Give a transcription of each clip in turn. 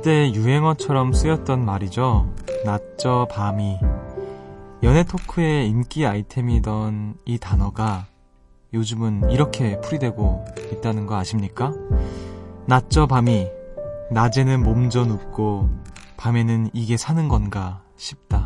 한때 유행어처럼 쓰였던 말이죠. 낮저 밤이. 연애 토크의 인기 아이템이던 이 단어가 요즘은 이렇게 풀이되고 있다는 거 아십니까? 낮저 밤이. 낮에는 몸져 눕고 밤에는 이게 사는 건가 싶다.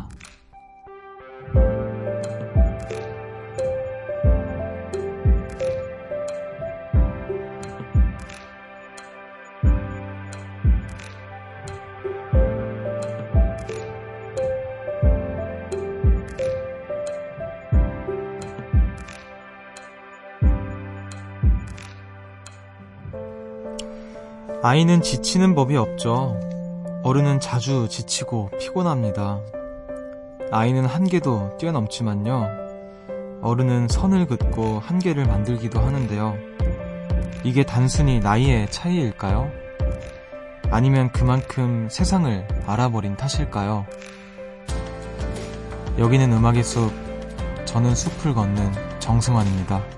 아이는 지치는 법이 없죠. 어른은 자주 지치고 피곤합니다. 아이는 한계도 뛰어넘지만요. 어른은 선을 긋고 한계를 만들기도 하는데요. 이게 단순히 나이의 차이일까요? 아니면 그만큼 세상을 알아버린 탓일까요? 여기는 음악의 숲, 저는 숲을 걷는 정승환입니다.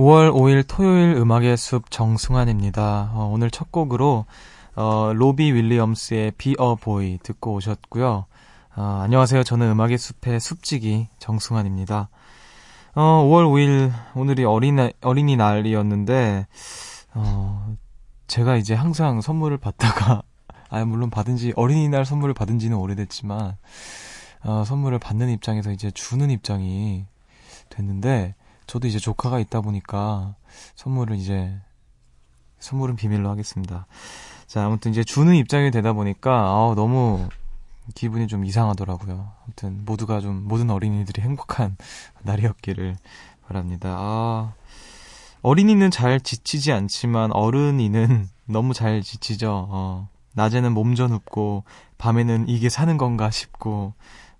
5월 5일 토요일 음악의 숲 정승환입니다. 어, 오늘 첫 곡으로 어, 로비 윌리엄스의 Be a Boy 듣고 오셨고요. 어, 안녕하세요. 저는 음악의 숲의 숲지기 정승환입니다. 어, 5월 5일 오늘이 어린이, 어린이날이었는데 어, 제가 이제 항상 선물을 받다가 아 물론 받은 지 어린이날 선물을 받은 지는 오래됐지만 어, 선물을 받는 입장에서 이제 주는 입장이 됐는데 저도 이제 조카가 있다 보니까 선물을 이제 선물은 비밀로 하겠습니다. 자, 아무튼 이제 주는 입장이 되다 보니까 아, 너무 기분이 좀 이상하더라고요. 아무튼 모두가 좀 모든 어린이들이 행복한 날이었기를 바랍니다. 아, 어린이는 잘 지치지 않지만 어른이는 너무 잘 지치죠. 어, 낮에는 몸져 눕고 밤에는 이게 사는 건가 싶고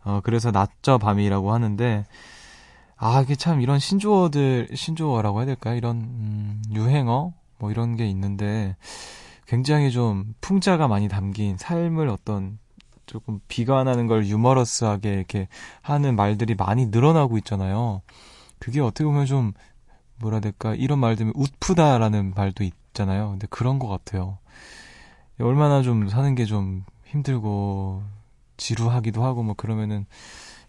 어, 그래서 낮저 밤이라고 하는데 아, 이게 참 이런 신조어들, 신조어라고 해야 될까요? 이런, 음, 유행어? 뭐 이런 게 있는데, 굉장히 좀 풍자가 많이 담긴 삶을 어떤 조금 비관하는 걸 유머러스하게 이렇게 하는 말들이 많이 늘어나고 있잖아요. 그게 어떻게 보면 좀, 뭐라 해야 될까, 이런 말 들으면 웃프다라는 말도 있잖아요. 근데 그런 것 같아요. 얼마나 좀 사는 게 좀 힘들고, 지루하기도 하고 뭐 그러면은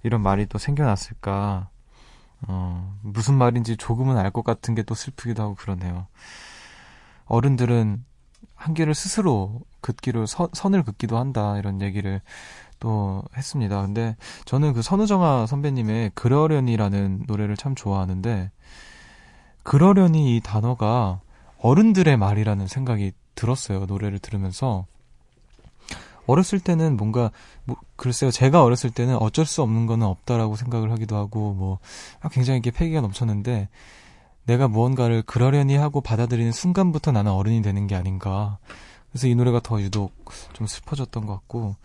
이런 말이 또 생겨났을까. 어, 무슨 말인지 조금은 알 것 같은 게 또 슬프기도 하고 그러네요. 어른들은 한계를 스스로 긋기로 서, 선을 긋기도 한다 이런 얘기를 또 했습니다. 근데 저는 그 선우정아 선배님의 그러려니라는 노래를 참 좋아하는데 그러려니 이 단어가 어른들의 말이라는 생각이 들었어요. 노래를 들으면서 어렸을 때는 뭔가 뭐 글쎄요 제가 어렸을 때는 어쩔 수 없는 거는 없다라고 생각을 하기도 하고 뭐 굉장히 이렇게 패기가 넘쳤는데 내가 무언가를 그러려니 하고 받아들이는 순간부터 나는 어른이 되는 게 아닌가. 그래서 이 노래가 더 유독 좀 슬퍼졌던 것 같고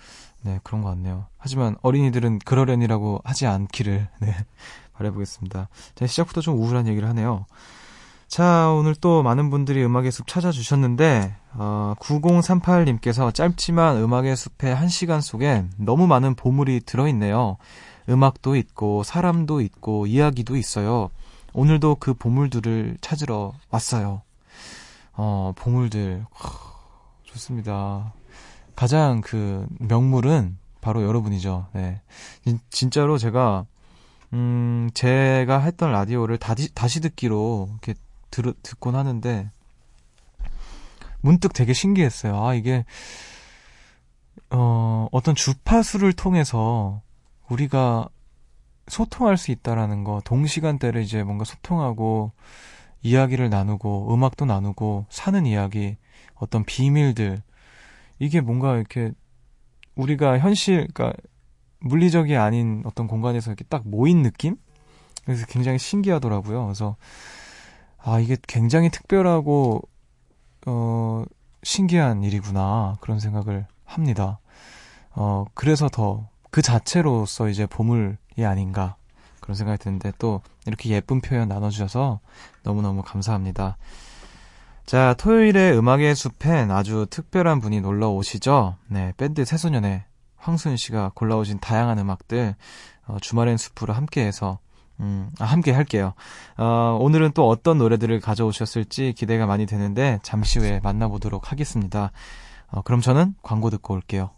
네 그런 것 같네요. 하지만 어린이들은 그러려니라고 하지 않기를 네 바라보겠습니다. 자 시작부터 좀 우울한 얘기를 하네요 자, 오늘 또 많은 분들이 음악의 숲 찾아주셨는데, 어, 9038님께서 짧지만 음악의 숲의 한 시간 속에 너무 많은 보물이 들어있네요. 음악도 있고, 사람도 있고, 이야기도 있어요. 오늘도 그 보물들을 찾으러 왔어요. 어, 보물들. 좋습니다. 가장 그 명물은 바로 여러분이죠. 네. 진짜로 제가, 음, 제가 했던 라디오를 다시, 다시 듣기로 이렇게 들, 듣곤 하는데 문득 되게 신기했어요. 아, 이게 어, 어떤 주파수를 통해서 우리가 소통할 수 있다라는 거, 동시간대를 이제 뭔가 소통하고 이야기를 나누고 음악도 나누고 사는 이야기, 어떤 비밀들 이게 뭔가 이렇게 우리가 현실, 그러니까 물리적이 아닌 어떤 공간에서 이렇게 딱 모인 느낌? 그래서 굉장히 신기하더라고요. 그래서 아 이게 굉장히 특별하고 어 신기한 일이구나 그런 생각을 합니다. 어 그래서 더 그 자체로서 이제 보물이 아닌가 그런 생각이 드는데 또 이렇게 예쁜 표현 나눠주셔서 너무너무 감사합니다. 자, 토요일에 음악의 숲엔 아주 특별한 분이 놀러 오시죠. 네, 밴드 새소년의 황순 씨가 골라오신 다양한 음악들 어, 주말엔 숲으로 함께해서 음, 아, 함께 할게요. 어, 오늘은 또 어떤 노래들을 가져오셨을지 기대가 많이 되는데 잠시 후에 만나보도록 하겠습니다. 어, 그럼 저는 광고 듣고 올게요.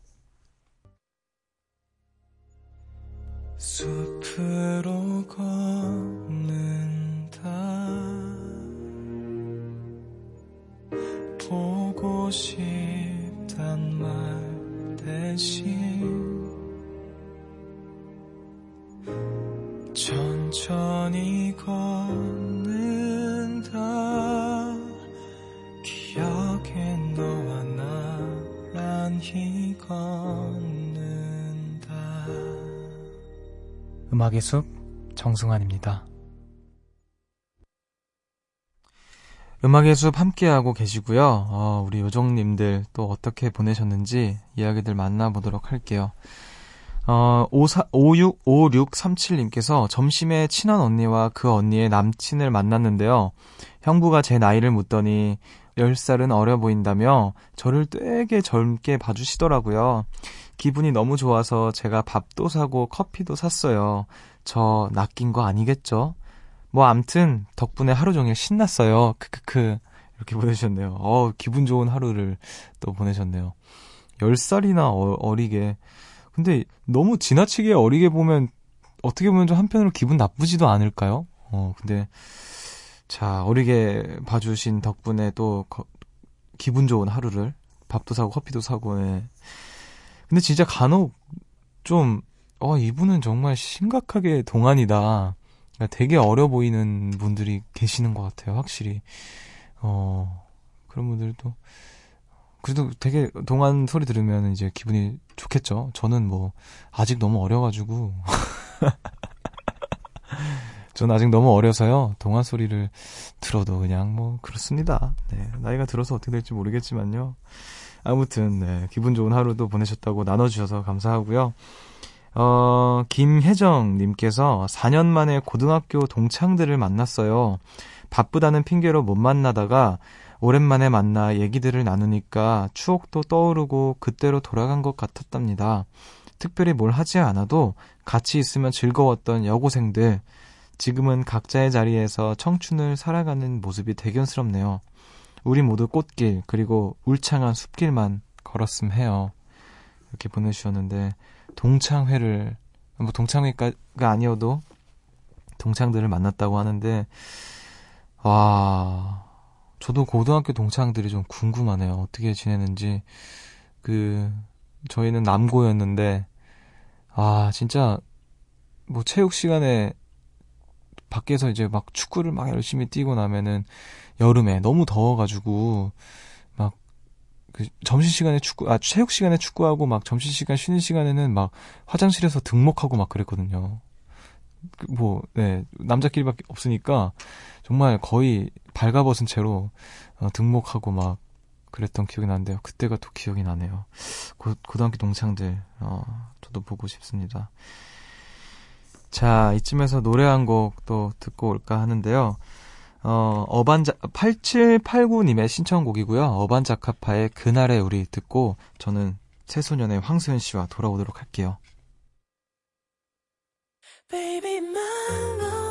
숲으로 걷는다 보고 싶단 말 대신 천천히 걷는다 기억에 너와 나란히 걷는다 음악의 숲 정승환입니다 음악의 숲 함께하고 계시고요. 어, 우리 요정님들 또 어떻게 보내셨는지 이야기들 만나보도록 할게요. 어, 54, 565637님께서 점심에 친한 언니와 그 언니의 남친을 만났는데요. 형부가 제 나이를 묻더니 10살은 어려 보인다며 저를 되게 젊게 봐주시더라고요. 기분이 너무 좋아서 제가 밥도 사고 커피도 샀어요. 저 낚인 거 아니겠죠? 뭐 암튼 덕분에 하루 종일 신났어요. 크크크 이렇게 보내셨네요. 어 기분 좋은 하루를 또 보내셨네요. 10살이나 어, 어리게 근데 너무 지나치게 어리게 보면 어떻게 보면 좀 한편으로 기분 나쁘지도 않을까요? 어 근데 자 어리게 봐주신 덕분에 또 거, 기분 좋은 하루를 밥도 사고 커피도 사고 네. 근데 진짜 간혹 좀 어, 이분은 정말 심각하게 동안이다. 그러니까 되게 어려 보이는 분들이 계시는 것 같아요, 확실히. 어, 그런 분들도. 그래도 되게 동안 소리 들으면 이제 기분이 좋겠죠. 저는 뭐, 아직 너무 어려가지고. 저는 아직 너무 어려서요. 동안 소리를 들어도 그냥 뭐, 그렇습니다. 네. 나이가 들어서 어떻게 될지 모르겠지만요. 아무튼, 네. 기분 좋은 하루도 보내셨다고 나눠주셔서 감사하고요. 어, 김혜정님께서 4년 만에 고등학교 동창들을 만났어요. 바쁘다는 핑계로 못 만나다가 오랜만에 만나 얘기들을 나누니까 추억도 떠오르고 그때로 돌아간 것 같았답니다. 특별히 뭘 하지 않아도 같이 있으면 즐거웠던 여고생들. 지금은 각자의 자리에서 청춘을 살아가는 모습이 대견스럽네요. 우리 모두 꽃길, 그리고 울창한 숲길만 걸었음 해요. 이렇게 보내주셨는데, 동창회를 뭐 동창회가 아니어도 동창들을 만났다고 하는데 와 저도 고등학교 동창들이 좀 궁금하네요. 어떻게 지내는지 그 저희는 남고였는데 아 진짜 뭐 체육 시간에 밖에서 이제 막 축구를 막 열심히 뛰고 나면은 여름에 너무 더워가지고 그 점심 시간에 축구 아 체육 시간에 축구하고 막 점심 시간 쉬는 시간에는 막 화장실에서 등목하고 막 그랬거든요. 그 뭐, 네, 남자끼리밖에 없으니까 정말 거의 발가벗은 채로 어, 등목하고 막 그랬던 기억이 나는데요. 그때가 또 기억이 나네요. 고, 고등학교 동창들, 어, 저도 보고 싶습니다. 자, 이쯤에서 노래 한 곡 또 듣고 올까 하는데요. 어, 어반자, 8789님의 신청곡이고요. 어반자카파의 그날의 우리 듣고 저는 새소년의 황수현 씨와 돌아오도록 할게요. Baby, my love.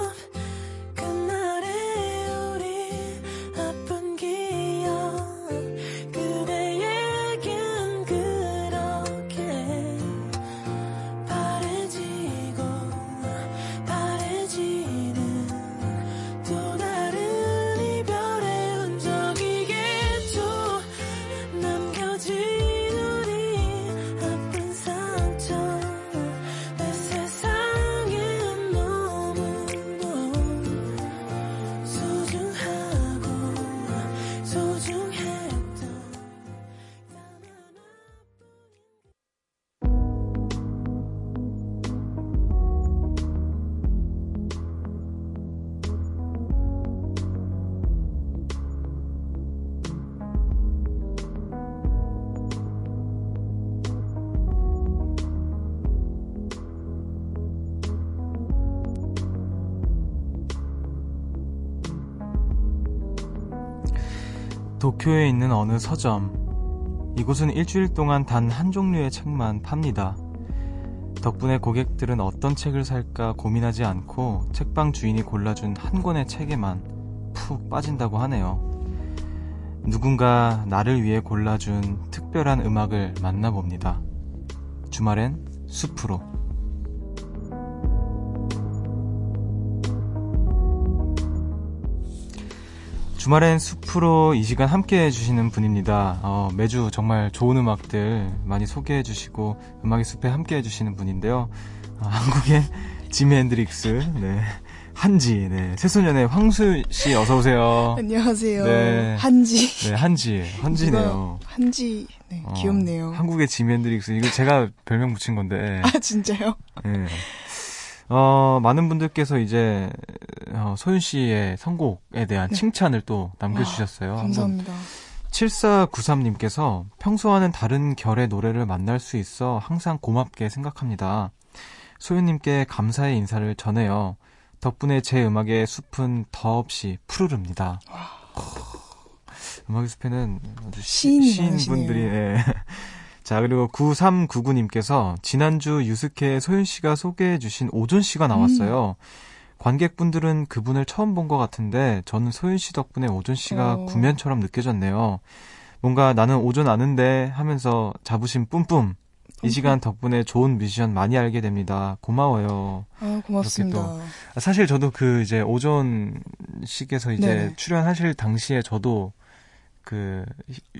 도쿄에 있는 어느 서점. 이곳은 일주일 동안 단 한 종류의 책만 팝니다. 덕분에 고객들은 어떤 책을 살까 고민하지 않고 책방 주인이 골라준 한 권의 책에만 푹 빠진다고 하네요. 누군가 나를 위해 골라준 특별한 음악을 만나봅니다. 주말엔 숲으로. 주말엔 숲으로 이 시간 함께 해주시는 분입니다. 어, 매주 정말 좋은 음악들 많이 소개해 주시고 음악의 숲에 함께 해주시는 분인데요. 어, 한국의 지미 핸드릭스, 네. 한지, 네. 새소년의 황수 씨 어서 오세요. 안녕하세요. 네. 한지. 네, 한지. 한지네요. 한지. 네, 어, 귀엽네요. 한국의 지미 핸드릭스. 이거 제가 별명 붙인 건데. 아, 진짜요? 네. 어, 많은 분들께서 이제 어, 소윤 씨의 선곡에 대한 네. 칭찬을 또 남겨주셨어요. 와, 감사합니다. 7493님께서 평소와는 다른 결의 노래를 만날 수 있어 항상 고맙게 생각합니다. 소윤님께 감사의 인사를 전해요. 덕분에 제 음악의 숲은 더없이 푸르릅니다. 음악의 숲에는 아주 시인 분들이 예. 자, 그리고 9399님께서 지난주 유스케 소윤 씨가 소개해 주신 오존 씨가 나왔어요. 음. 관객분들은 그분을 처음 본 것 같은데 저는 소윤 씨 덕분에 오존 씨가 어. 구면처럼 느껴졌네요. 뭔가 나는 오존 아는데 하면서 자부심 뿜뿜. 이 시간 덕분에 좋은 뮤지션 많이 알게 됩니다. 고마워요. 아, 고맙습니다. 사실 저도 그 이제 오존 씨께서 이제 네네. 출연하실 당시에 저도 그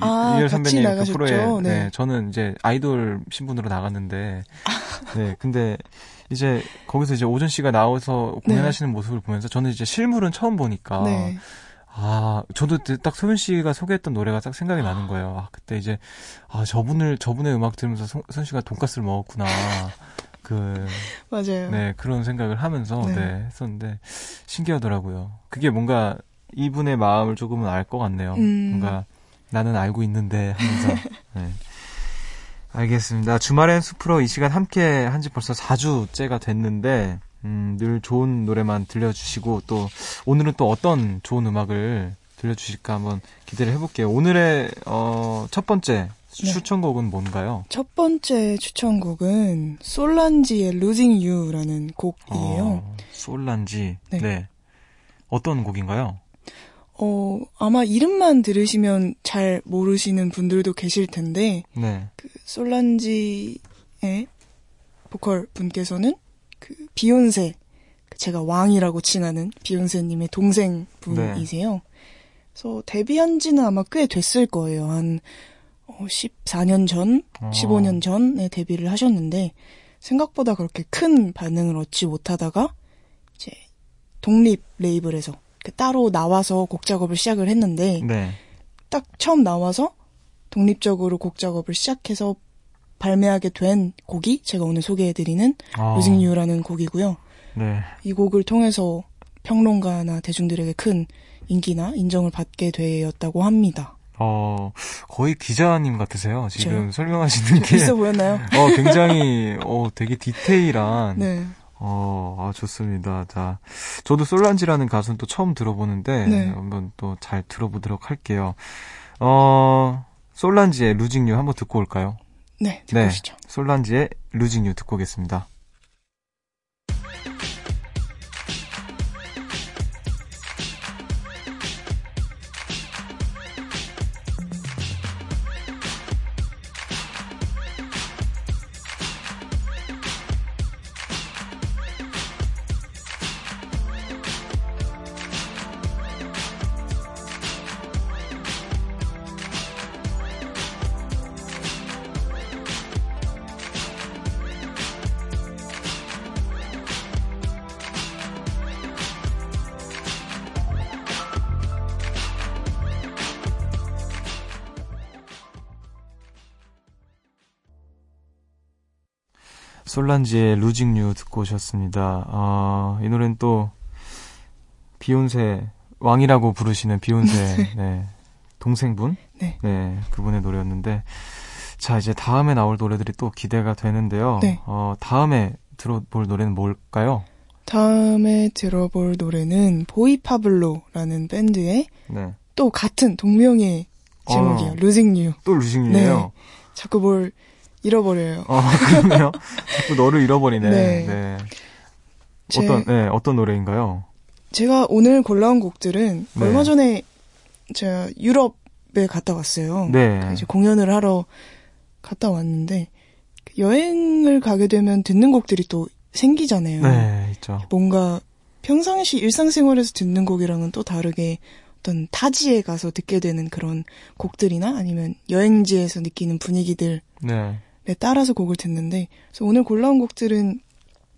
아, 유열 선배님 그 프로에 네. 네. 저는 이제 아이돌 신분으로 나갔는데 네 근데 이제 거기서 이제 오전 씨가 나와서 공연하시는 네. 모습을 보면서 저는 이제 실물은 처음 보니까 네. 아 저도 딱 소윤 씨가 소개했던 노래가 딱 생각이 나는 거예요. 아 그때 이제 아 저분을 저분의 음악 들으면서 소윤 씨가 돈까스를 먹었구나. 그 맞아요. 네 그런 생각을 하면서 네. 네 했었는데 신기하더라고요. 그게 뭔가 이분의 마음을 조금은 알 것 같네요. 음. 뭔가 나는 알고 있는데 하면서. 네. 알겠습니다. 주말엔 숲으로 이 시간 함께 한 지 벌써 4주째가 됐는데, 음, 늘 좋은 노래만 들려주시고, 또, 오늘은 또 어떤 좋은 음악을 들려주실까 한번 기대를 해볼게요. 오늘의, 어, 첫 번째 네. 추천곡은 뭔가요? 첫 번째 추천곡은 솔란지의 Losing You라는 곡이에요. 어, 솔란지. 네. 네. 어떤 곡인가요? 어, 아마 이름만 들으시면 잘 모르시는 분들도 계실 텐데, 네. 그, 솔란지의 보컬 분께서는 그, 비욘세, 그 제가 왕이라고 칭하는 비욘세님의 동생 분이세요. 네. 그래서 데뷔한 지는 아마 꽤 됐을 거예요. 한, 어, 14년 전, 어. 15년 전에 데뷔를 하셨는데, 생각보다 그렇게 큰 반응을 얻지 못하다가, 이제, 독립 레이블에서 그 따로 나와서 곡 작업을 시작을 했는데 네. 딱 처음 나와서 독립적으로 곡 작업을 시작해서 발매하게 된 곡이 제가 오늘 소개해드리는 아. Losing You라는 곡이고요. 네. 이 곡을 통해서 평론가나 대중들에게 큰 인기나 인정을 받게 되었다고 합니다. 어, 거의 기자님 같으세요. 지금 저... 설명하시는 게. 있어 보였나요? 어, 굉장히, 어, 되게 디테일한. 네. 어, 아, 좋습니다. 자, 저도 솔란지라는 가수는 또 처음 들어보는데, 네. 한번 또 잘 들어보도록 할게요. 어, 솔란지의 루징유 한번 듣고 올까요? 네, 듣고 네, 오시죠. 솔란지의 루징유 듣고 오겠습니다. 솔란지의 Losing You 듣고 오셨습니다. 어, 이 노래는 또 비욘세 왕이라고 부르시는 비욘세 네, 동생분 네. 네 그분의 노래였는데 자 이제 다음에 나올 노래들이 또 기대가 되는데요. 네. 어, 다음에 들어볼 노래는 뭘까요? 다음에 들어볼 노래는 보이 파블로라는 밴드의 네. 또 같은 동명의 제목이에요. 어, Losing You. 또 Losing You예요? 네. 자꾸 뭘 잃어버려요. 어, 그러네요. 자꾸 너를 잃어버리네. 네. 네. 제, 어떤 네, 어떤 노래인가요? 제가 오늘 골라온 곡들은 네. 얼마 전에 제가 유럽에 갔다 왔어요. 네. 이제 공연을 하러 갔다 왔는데 여행을 가게 되면 듣는 곡들이 또 생기잖아요. 네, 있죠. 뭔가 평상시 일상생활에서 듣는 곡이랑은 또 다르게 어떤 타지에 가서 듣게 되는 그런 곡들이나 아니면 여행지에서 느끼는 분위기들에 네. 따라서 곡을 듣는데 그래서 오늘 골라온 곡들은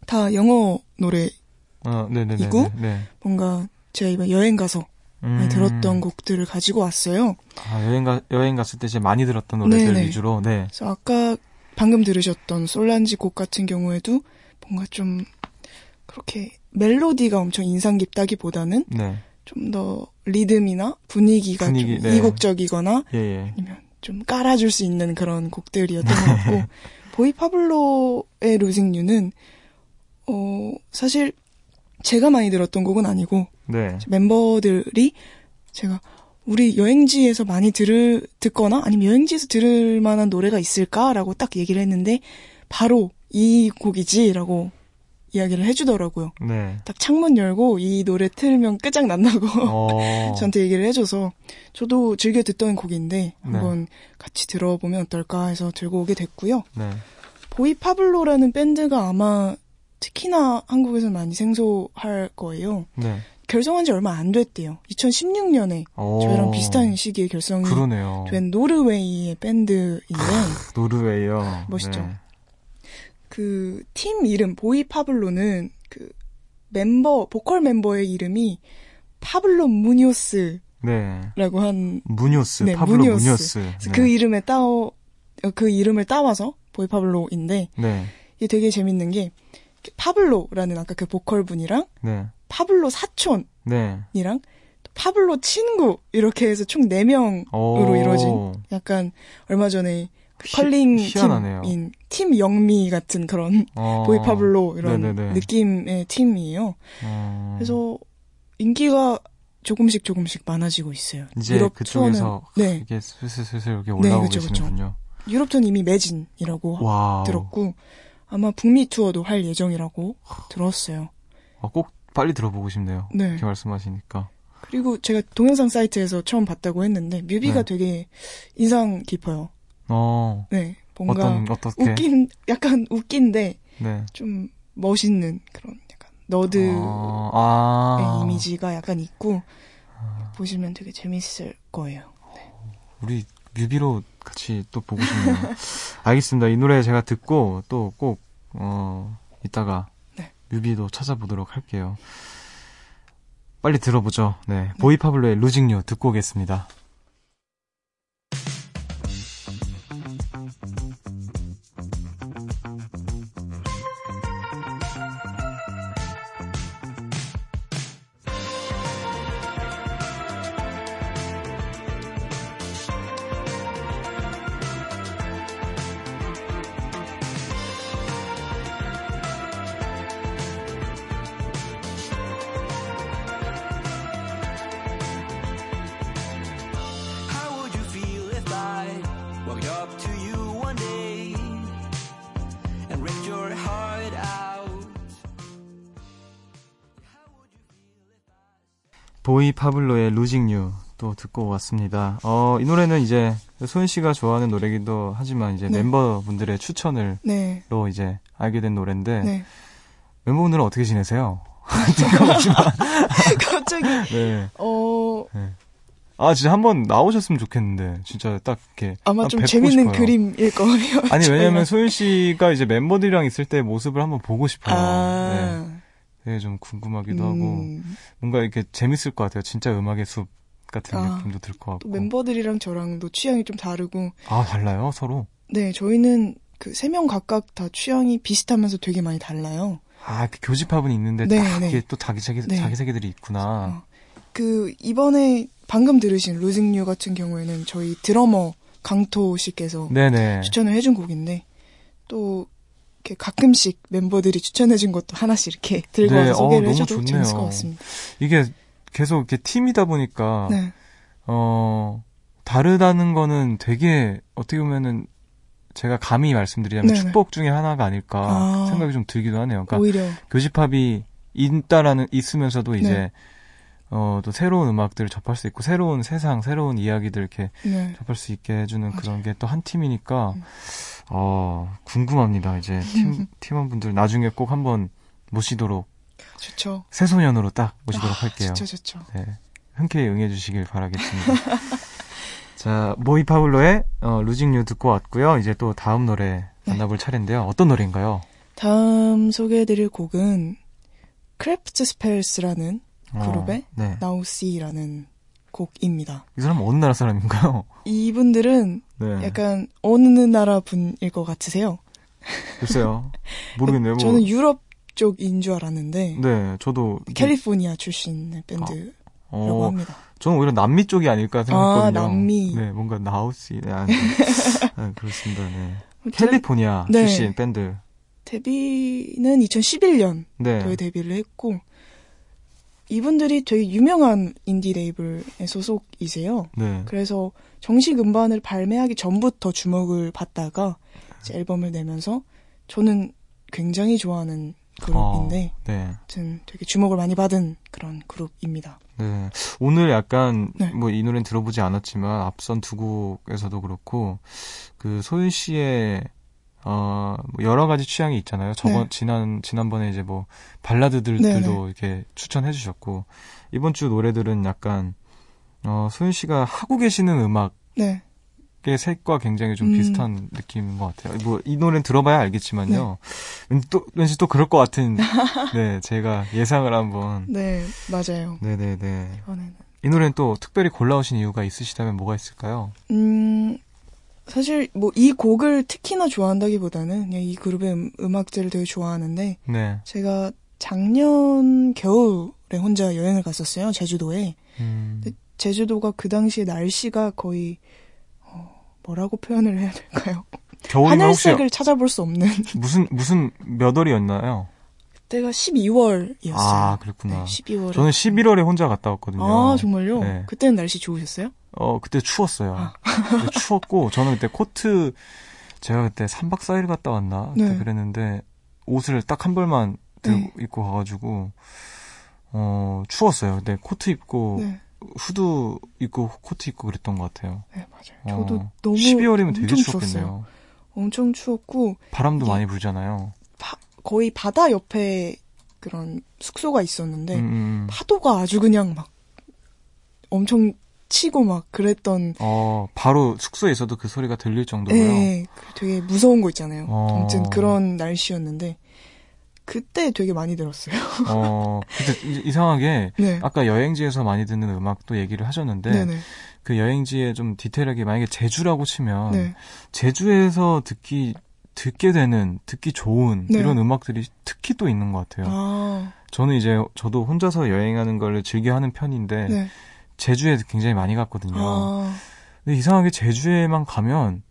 다 영어 노래이고 어, 네. 뭔가 제가 이번 여행 가서 음. 많이 들었던 곡들을 가지고 왔어요. 아, 여행 가 여행 갔을 때 이제 많이 들었던 노래들 네네. 위주로. 네. 그래서 아까 방금 들으셨던 솔란지 곡 같은 경우에도 뭔가 좀 그렇게 멜로디가 엄청 인상 깊다기보다는 네. 좀더 리듬이나 분위기가 분위기, 좀 네. 이국적이거나 예, 예. 아니면 좀 깔아줄 수 있는 그런 곡들이었던 것 같고 보이 파블로의 루징뉴는 어 사실 제가 많이 들었던 곡은 아니고 네. 멤버들이 제가 우리 여행지에서 많이 들을 듣거나 아니면 여행지에서 들을 만한 노래가 있을까라고 딱 얘기를 했는데 바로 이 곡이지라고 이야기를 해주더라고요. 네. 딱 창문 열고 이 노래 틀면 끝장난다고 어. 저한테 얘기를 해줘서 저도 즐겨 듣던 곡인데 네. 한번 같이 들어보면 어떨까 해서 들고 오게 됐고요. 네. 보이 파블로라는 밴드가 아마 특히나 한국에서 많이 생소할 거예요. 네. 결성한 지 얼마 안 됐대요. 2016년에 오. 저희랑 비슷한 시기에 결성이 그러네요. 된 노르웨이의 밴드인데 노르웨이요. 멋있죠. 네. 그팀 이름 보이 파블로는 그 멤버 보컬 멤버의 이름이 파블로 무니오스라고 네. 한 무니오스 네, 파블로 무니오스, 무니오스. 네. 그 이름에 따오 그 이름을 따와서 보이 파블로인데 네. 이게 되게 재밌는 게 파블로라는 아까 그 보컬 분이랑 네. 파블로 사촌이랑 네. 파블로 친구 이렇게 해서 총 4명으로 이루어진 약간 얼마 전에 컬링 희, 팀인 팀 영미 같은 그런 어, 보이파블로 이런 네네네. 느낌의 팀이에요. 어. 그래서 인기가 조금씩 조금씩 많아지고 있어요. 이제 유럽 그쪽에서 투어는, 네. 이게 슬슬슬슬 이렇게 올라오고 네, 그쵸, 계시는군요. 그쵸. 유럽 투어는 이미 매진이라고 wow. 들었고 아마 북미 투어도 할 예정이라고 들었어요. 아, 꼭 빨리 들어보고 싶네요. 네. 이렇게 말씀하시니까. 그리고 제가 동영상 사이트에서 처음 봤다고 했는데 뮤비가 네. 되게 인상 깊어요. 어. 네. 뭔가 어떤, 어떻게? 웃긴 약간 웃긴데 네. 좀 멋있는 그런 약간 너드의 아, 아. 이미지가 약간 있고 아. 보시면 되게 재밌을 거예요. 네. 우리 뮤비로 같이 또 보고 싶네요. 알겠습니다. 이 노래 제가 듣고 또 꼭 어, 이따가 네. 뮤비도 찾아보도록 할게요. 빨리 들어보죠. 네. 네. 보이파블로의 루징뉴 듣고 오겠습니다. 보이 파블로의 루징 유 또 듣고 왔습니다. 어, 이 노래는 이제 소연 씨가 좋아하는 노래기도 하지만 이제 네. 멤버분들의 추천으로 네. 이제 알게 된 노래인데 네. 멤버분들은 어떻게 지내세요? 갑자기 네. 어 네. 아 진짜 한번 나오셨으면 좋겠는데 진짜 딱 이렇게 아마 좀 재밌는 싶어요. 그림일 거예요. 아니 왜냐면 소연 씨가 이제 멤버들이랑 있을 때 모습을 한번 보고 싶어요. 아. 네. 되게 좀 궁금하기도 음. 하고 뭔가 이렇게 재밌을 것 같아요. 진짜 음악의 숲 같은 아, 느낌도 들 것 같고. 멤버들이랑 저랑도 취향이 좀 다르고. 아 달라요 서로? 네 저희는 그 세 명 각각 다 취향이 비슷하면서 되게 많이 달라요. 아, 그 교집합은 있는데 네, 다 네. 또 자기 자기 네. 자기 세계들이 있구나. 어. 그 이번에 방금 들으신 루징뉴 같은 경우에는 저희 드러머 강토 씨께서 네네. 추천을 해준 곡인데 또 이렇게 가끔씩 멤버들이 추천해준 것도 하나씩 이렇게 들고 네, 와서 소개를 어, 해줘도 좋네요. 재밌을 것 같습니다. 이게 계속 이렇게 팀이다 보니까 네. 어, 다르다는 거는 되게 어떻게 보면은 제가 감히 말씀드리자면 네네. 축복 중에 하나가 아닐까 아. 생각이 좀 들기도 하네요. 그러니까 오히려. 교집합이 있다라는 있으면서도 이제 네. 어, 또 새로운 음악들을 접할 수 있고 새로운 세상, 새로운 이야기들 이렇게 네. 접할 수 있게 해주는 맞아요. 그런 게 또 한 팀이니까 음. 어, 궁금합니다. 이제 팀 팀원분들 나중에 꼭 한번 모시도록 좋죠. 새소년으로 딱 모시도록 아, 할게요. 좋죠, 좋죠. 네. 흔쾌히 응해주시길 바라겠습니다. 자, 보이 파블로의 어, Losing You 듣고 왔고요. 이제 또 다음 노래 네. 만나볼 네. 차례인데요. 어떤 노래인가요? 다음 소개해드릴 곡은 크래프트 스펠스라는 어, 그룹의 네. Nausea라는 곡입니다. 이 사람은 어느 나라 사람인가요? 이분들은 네. 약간 어느 나라 분일 것 같으세요? 글쎄요. 모르겠네요. 뭐. 저는 유럽 쪽인 줄 알았는데. 네, 저도. 캘리포니아 출신의 밴드라고 아, 어, 합니다. 저는 오히려 남미 쪽이 아닐까 생각했거든요. 아, 남미. 네, 뭔가 나우시. 네, 아니, 네, 그렇습니다. 네. 캘리포니아 네. 출신 밴드. 데뷔는 2011년도에 네. 데뷔를 했고 이분들이 되게 유명한 인디 레이블의 소속이세요. 네. 그래서 정식 음반을 발매하기 전부터 주목을 받다가 이제 앨범을 내면서 저는 굉장히 좋아하는 그룹인데, 어, 네. 아무튼 되게 주목을 많이 받은 그런 그룹입니다. 네. 오늘 약간 네. 뭐이 노래는 들어보지 않았지만 앞선 두 곡에서도 그렇고 그 소윤 씨의 어, 뭐 여러 가지 취향이 있잖아요. 저번, 네. 지난, 지난번에 이제 뭐, 발라드들도 네, 네. 이렇게 추천해 주셨고, 이번 주 노래들은 약간, 어, 소윤 씨가 하고 계시는 음악. 네. 의 색과 굉장히 좀 음. 비슷한 느낌인 것 같아요. 뭐, 이 노래는 들어봐야 알겠지만요. 네. 또, 왠지 또 그럴 것 같은, 네, 제가 예상을 한번. 네, 맞아요. 네 네 네. 이번에는. 이 노래는 또 특별히 골라오신 이유가 있으시다면 뭐가 있을까요? 음, 사실 뭐 이 곡을 특히나 좋아한다기보다는 그냥 이 그룹의 음, 악들을 되게 좋아하는데 네. 제가 작년 겨울에 혼자 여행을 갔었어요 제주도에. 음. 제주도가 그 당시에 날씨가 거의 어, 뭐라고 표현을 해야 될까요? 하늘색을 찾아볼 수 없는 무슨 무슨 몇 월이었나요? 그때가 12월이었어요. 아, 그랬구나. 네, 12월. 저는 11월에 혼자 갔다 왔거든요. 아, 정말요? 네. 그때는 날씨 좋으셨어요? 어, 그때 추웠어요. 아. 그때 추웠고, 저는 그때 코트, 제가 그때 3박 4일 갔다 왔나? 그때 네. 그랬는데, 옷을 딱 한 벌만 들고 네. 입고 가가지고, 어, 추웠어요. 근데 코트 입고, 네. 후드 입고, 코트 입고 그랬던 것 같아요. 네, 맞아요. 저도 어, 너무. 12월이면 되게 추웠겠네요. 추웠어요. 엄청 추웠고. 바람도 많이 불잖아요. 바, 거의 바다 옆에 그런 숙소가 있었는데, 음. 음, 음. 파도가 아주 그냥 막 엄청 치고 막 그랬던. 어, 바로 숙소에 있어도 그 소리가 들릴 정도로요? 네, 되게 무서운 거 있잖아요. 어. 아무튼 그런 날씨였는데, 그때 되게 많이 들었어요. 어, 근데 이상하게, 네. 아까 여행지에서 많이 듣는 음악도 얘기를 하셨는데, 네네. 그 여행지에 좀 디테일하게 만약에 제주라고 치면, 네. 제주에서 듣기, 듣게 되는, 듣기 좋은 네. 이런 음악들이 특히 또 있는 것 같아요. 아. 저는 이제 저도 혼자서 여행하는 걸 즐겨 하는 편인데, 네. 제주에 굉장히 많이 갔거든요. 아. 근데 이상하게 제주에만 가면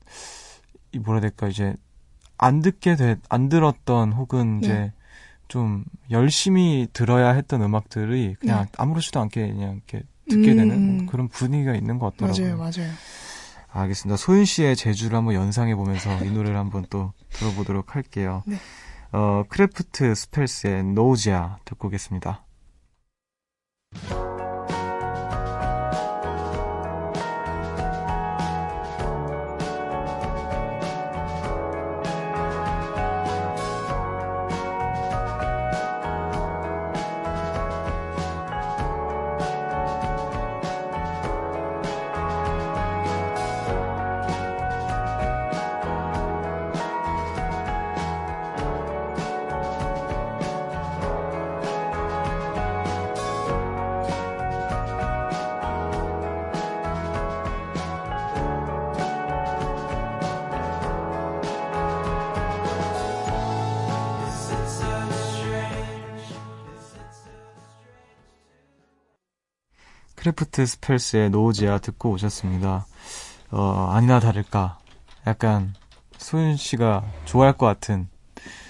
이 뭐라 해야 될까 이제 안 듣게 돼, 안 들었던 혹은 네. 이제 좀 열심히 들어야 했던 음악들이 그냥 네. 아무렇지도 않게 그냥 이렇게 듣게 음. 되는 뭐 그런 분위기가 있는 것 같더라고요. 맞아요, 맞아요. 알겠습니다. 소윤 씨의 제주를 한번 연상해 보면서 이 노래를 한번 또 들어보도록 할게요. 네. 어, 크래프트 스펠스의 Nausea 듣고 오겠습니다. Craft Spells의 Nausea 듣고 오셨습니다. 어, 아니나 다를까. 약간 소윤 씨가 좋아할 것 같은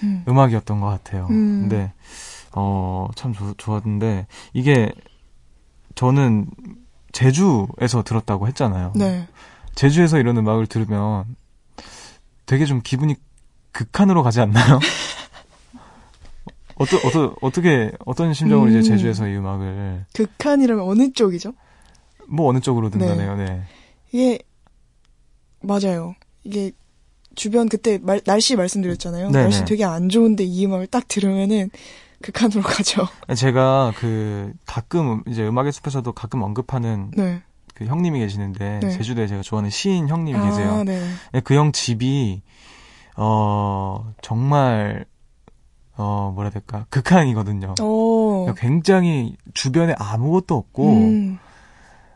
음악이었던 것 같아요. 음. 근데, 어, 참 조, 좋았는데, 이게 저는 제주에서 들었다고 했잖아요. 네. 제주에서 이런 음악을 들으면 되게 좀 기분이 극한으로 가지 않나요? 어떠, 어떠, 어떻게, 어떤 심정으로 음, 이제 제주에서 이 음악을. 극한이라면 어느 쪽이죠? 뭐 어느 쪽으로든 간에요, 네. 네. 이게, 맞아요. 이게, 주변 그때 말, 날씨 말씀드렸잖아요. 네네. 날씨 네. 되게 안 좋은데 이 음악을 딱 들으면은 극한으로 가죠. 제가 그, 가끔, 이제 음악의 숲에서도 가끔 언급하는. 네. 그 형님이 계시는데, 네. 제주도에 제가 좋아하는 시인 형님이 아, 계세요. 네. 그 형 집이, 어, 정말, 어, 뭐라 해야 될까, 극한이거든요. 오. 그러니까 굉장히 주변에 아무것도 없고, 음.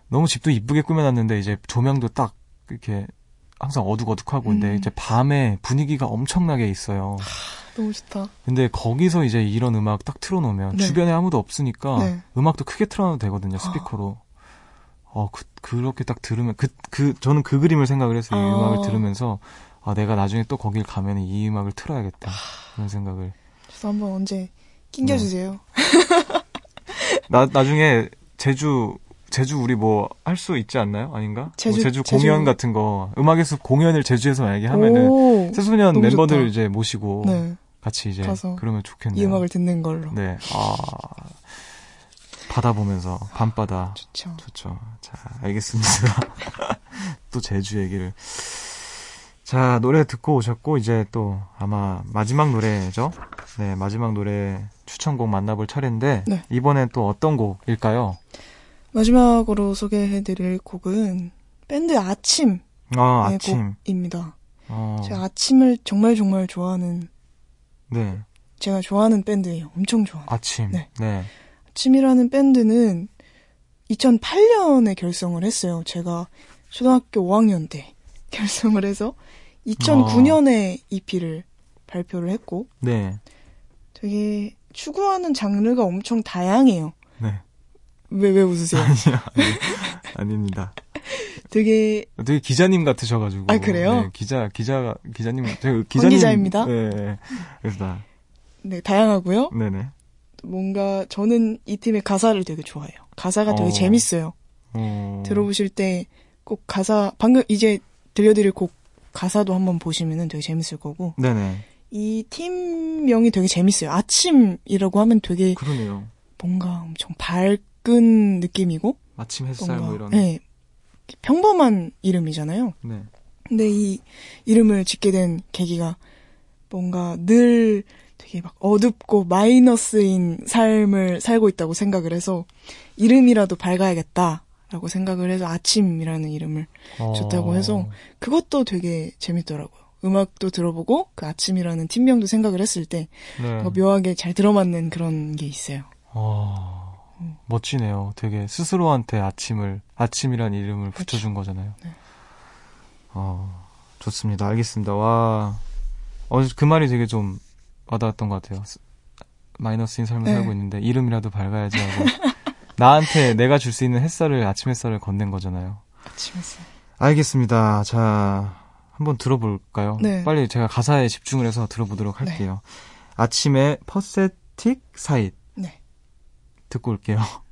너무 집도 이쁘게 꾸며놨는데, 이제 조명도 딱, 이렇게, 항상 어둑어둑하고, 음. 근데 이제 밤에 분위기가 엄청나게 있어요. 하, 너무 좋다. 근데 거기서 이제 이런 음악 딱 틀어놓으면, 네. 주변에 아무도 없으니까, 네. 음악도 크게 틀어놔도 되거든요, 스피커로. 어, 그, 그렇게 딱 들으면, 그, 그, 저는 그 그림을 생각을 했어요. 이 아. 음악을 들으면서, 아, 내가 나중에 또 거길 가면 이 음악을 틀어야겠다. 그런 생각을. 저도 한번 언제 낑겨주세요. 네. 나, 나중에 제주, 제주 우리 뭐 할 수 있지 않나요? 아닌가? 제주, 뭐 제주 공연 제주... 같은 거, 음악의 숲 공연을 제주에서 만약에 하면은, 새소년 멤버들 좋다. 이제 모시고, 네. 같이 이제, 그러면 좋겠네요. 이 음악을 듣는 걸로. 네. 아. 바다 보면서 밤바다 좋죠. 좋죠. 자, 알겠습니다. 또 제주 얘기를 자, 노래 듣고 오셨고, 이제 또 아마 마지막 노래죠? 네, 마지막 노래 추천곡 만나볼 차례인데, 네. 이번엔 또 어떤 곡일까요? 마지막으로 소개해드릴 곡은 밴드 아침. 아, 아침. 곡입니다. 어. 제가 아침을 정말 정말 좋아하는. 네. 제가 좋아하는 밴드예요. 엄청 좋아. 아침. 네. 네. 아침이라는 밴드는 2008년에 결성을 했어요. 제가 초등학교 5학년 때 결성을 해서 2009년에 어. EP를 발표를 했고, 네. 되게 추구하는 장르가 엄청 다양해요. 네. 왜, 왜 웃으세요? 아니요, 아니, 닙니다 되게. 되게 기자님 같으셔가지고. 아, 그래요? 네, 기자, 기자, 기자님, 제가 기자님. 기자입니다. 네, 네. 그래서 나. 네, 다양하고요. 네네. 뭔가, 저는 이 팀의 가사를 되게 좋아해요. 가사가 되게 어. 재밌어요. 어. 들어보실 때 꼭 가사, 방금 이제 들려드릴 곡 가사도 한번 보시면은 되게 재밌을 거고. 네네. 이 팀명이 되게 재밌어요. 아침이라고 하면 되게 그러네요. 뭔가 엄청 밝은 느낌이고 아침 햇살 뭔가, 뭐 이런. 네. 평범한 이름이잖아요. 네. 근데 이 이름을 짓게 된 계기가 뭔가 늘 되게 막 어둡고 마이너스인 삶을 살고 있다고 생각을 해서 이름이라도 밝아야겠다. 라고 생각을 해서 아침이라는 이름을 어... 줬다고 해서 그것도 되게 재밌더라고요. 음악도 들어보고 그 아침이라는 팀명도 생각을 했을 때 네. 묘하게 잘 들어맞는 그런 게 있어요. 어... 음. 멋지네요. 되게 스스로한테 아침을 아침이라는 이름을 그렇죠. 붙여준 거잖아요. 네. 어, 좋습니다. 알겠습니다. 와, 어, 그 말이 되게 좀 와닿았던 것 같아요. 마이너스인 삶을 네. 살고 있는데 이름이라도 밝아야지 하고 나한테 내가 줄 수 있는 햇살을 아침 햇살을 건넨 거잖아요. 아침 햇살. 알겠습니다. 자, 한번 들어볼까요? 네. 빨리 제가 가사에 집중을 해서 들어보도록 할게요. 네. 아침에 퍼세틱 사잇. 네. 듣고 올게요.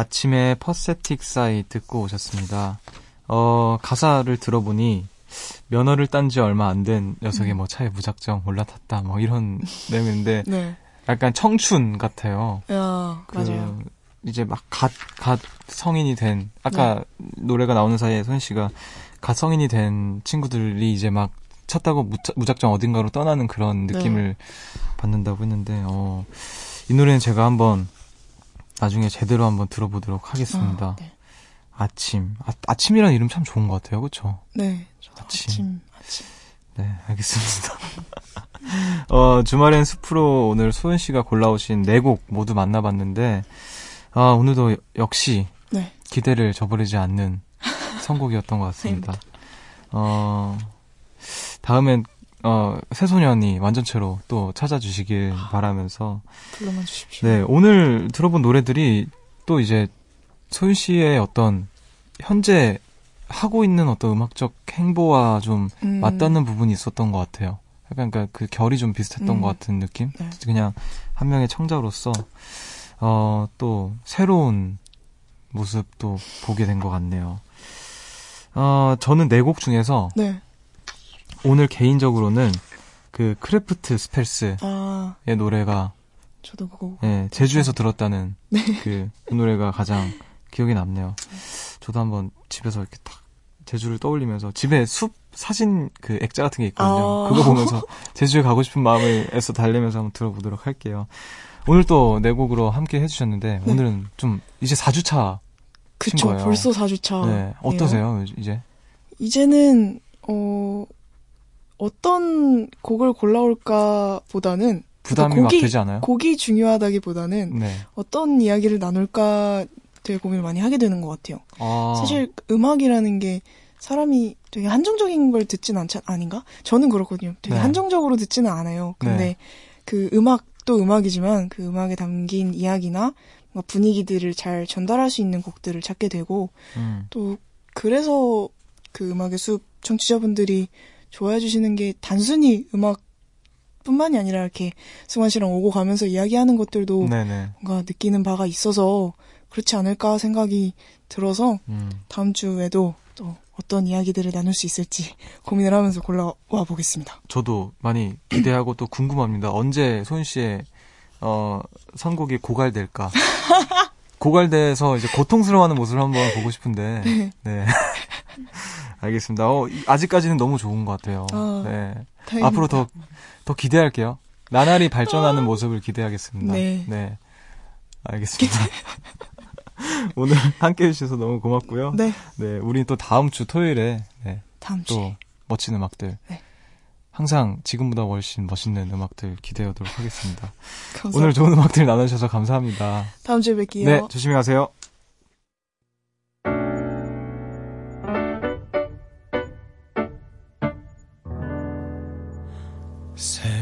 아침의 Pathetic Sight 듣고 오셨습니다. 어, 가사를 들어보니 면허를 딴 지 얼마 안 된 녀석이 음. 뭐 차에 무작정 올라탔다 뭐 이런 내용인데 네. 약간 청춘 같아요. 야, 그, 맞아요. 이제 막 갓, 갓 성인이 된, 아까 네. 노래가 나오는 사이에 손 씨가 갓 성인이 된 친구들이 이제 막 차 타고 무작정 어딘가로 떠나는 그런 느낌을 네. 받는다고 했는데, 어, 이 노래는 제가 한번 나중에 제대로 한번 들어보도록 하겠습니다. 아, 네. 아침. 아, 침이라는 이름 참 좋은 것 같아요. 그렇죠? 네. 아침. 아침. 아침. 네, 알겠습니다. 어, 주말엔 숲으로 오늘 소은 씨가 골라오신 네 곡 모두 만나봤는데, 아, 오늘도 역시 네. 기대를 저버리지 않는 선곡이었던 것 같습니다. 어, 다음엔 어, 새소년이 완전체로 또 찾아주시길 바라면서. 불러만 주십시오. 네, 오늘 들어본 노래들이 또 이제 소윤 씨의 어떤 현재 하고 있는 어떤 음악적 행보와 좀 음. 맞닿는 부분이 있었던 것 같아요. 약간 그러니까 그 결이 좀 비슷했던 음. 것 같은 느낌? 네. 그냥 한 명의 청자로서, 어, 또 새로운 모습도 보게 된 것 같네요. 어, 저는 네 곡 중에서 네. 오늘 개인적으로는 그 Craft Spells의 아. 노래가 저도 그거 예, 제주에서 들었다는 네. 그, 그 노래가 가장 기억에 남네요. 저도 한번 집에서 이렇게 딱 제주를 떠올리면서 집에 숲 사진 그 액자 같은 게 있거든요. 아. 그거 보면서 제주에 가고 싶은 마음을 애써 달래면서 한번 들어보도록 할게요. 오늘 또 네 곡으로 함께 해주셨는데 네. 오늘은 좀 이제 4주차 그쵸 거예요. 벌써 4주차. 네 어떠세요 이제? 이제는 어 어떤 곡을 골라올까 보다는 부담이 그러니까 곡이, 막 되지 않아요? 곡이 중요하다기보다는 네. 어떤 이야기를 나눌까 되게 고민을 많이 하게 되는 것 같아요. 아. 사실 음악이라는 게 사람이 되게 한정적인 걸 듣진 않지 아닌가? 저는 그렇거든요. 되게 네. 한정적으로 듣지는 않아요. 근데 네. 그 음악도 음악이지만 그 음악에 담긴 이야기나 분위기들을 잘 전달할 수 있는 곡들을 찾게 되고 음. 또 그래서 그 음악의 숲 청취자분들이 좋아해 주시는 게 단순히 음악 뿐만이 아니라 이렇게 승환 씨랑 오고 가면서 이야기하는 것들도 네네. 뭔가 느끼는 바가 있어서 그렇지 않을까 생각이 들어서 음. 다음 주에도 또 어떤 이야기들을 나눌 수 있을지 고민을 하면서 골라와 보겠습니다. 저도 많이 기대하고 또 궁금합니다. 언제 소은 씨의 어, 선곡이 고갈될까? 고갈돼서 이제 고통스러워하는 모습을 한번 보고 싶은데. 네. 네. 알겠습니다. 어, 아직까지는 너무 좋은 것 같아요. 아, 네. 다행입니다. 앞으로 더, 더 기대할게요. 나날이 발전하는 아, 모습을 기대하겠습니다. 네. 네. 알겠습니다. 오늘 함께 해주셔서 너무 고맙고요. 네. 네. 우리 또 다음 주 토요일에, 네. 다음 주. 또 멋진 음악들. 네. 항상 지금보다 훨씬 멋있는 음악들 기대하도록 하겠습니다. 오늘 좋은 음악들 나눠주셔서 감사합니다. 다음 주에 뵐게요. 네, 조심히 가세요.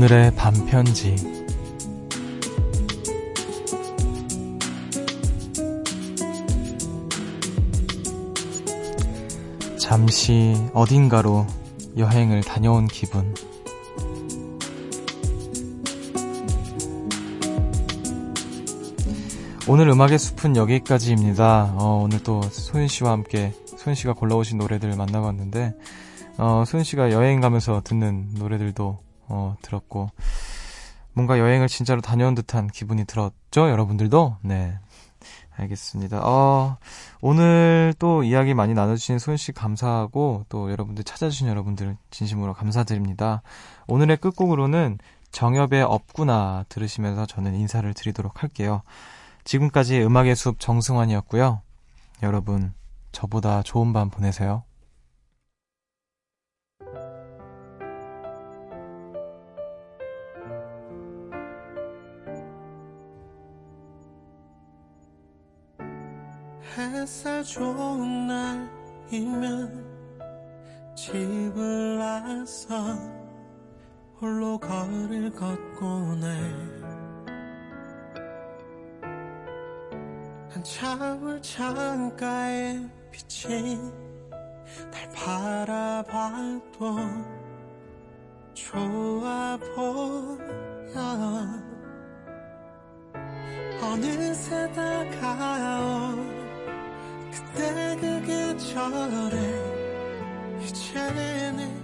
오늘의 반편지 잠시 어딘가로 여행을 다녀온 기분 오늘 음악의 숲은 여기까지입니다. 어, 오늘 또 소윤 씨와 함께 소윤 씨가 골라오신 노래들을 만나봤는데 어, 소윤 씨가 여행 가면서 듣는 노래들도 어, 들었고 뭔가 여행을 진짜로 다녀온 듯한 기분이 들었죠, 여러분들도? 네. 알겠습니다. 어, 오늘 또 이야기 많이 나눠주신 소연 씨 감사하고 또 여러분들 찾아주신 여러분들 진심으로 감사드립니다. 오늘의 끝곡으로는 정엽의 없구나 들으시면서 저는 인사를 드리도록 할게요. 지금까지 음악의 숲 정승환이었고요. 여러분, 저보다 좋은 밤 보내세요. 좋은 날이면 집을 나서 홀로 거리를 걷곤 해 한참을 창가에 비친 달 바라봐도 좋아 보여. 어느새 다가온 그때 그게 저래. 이제는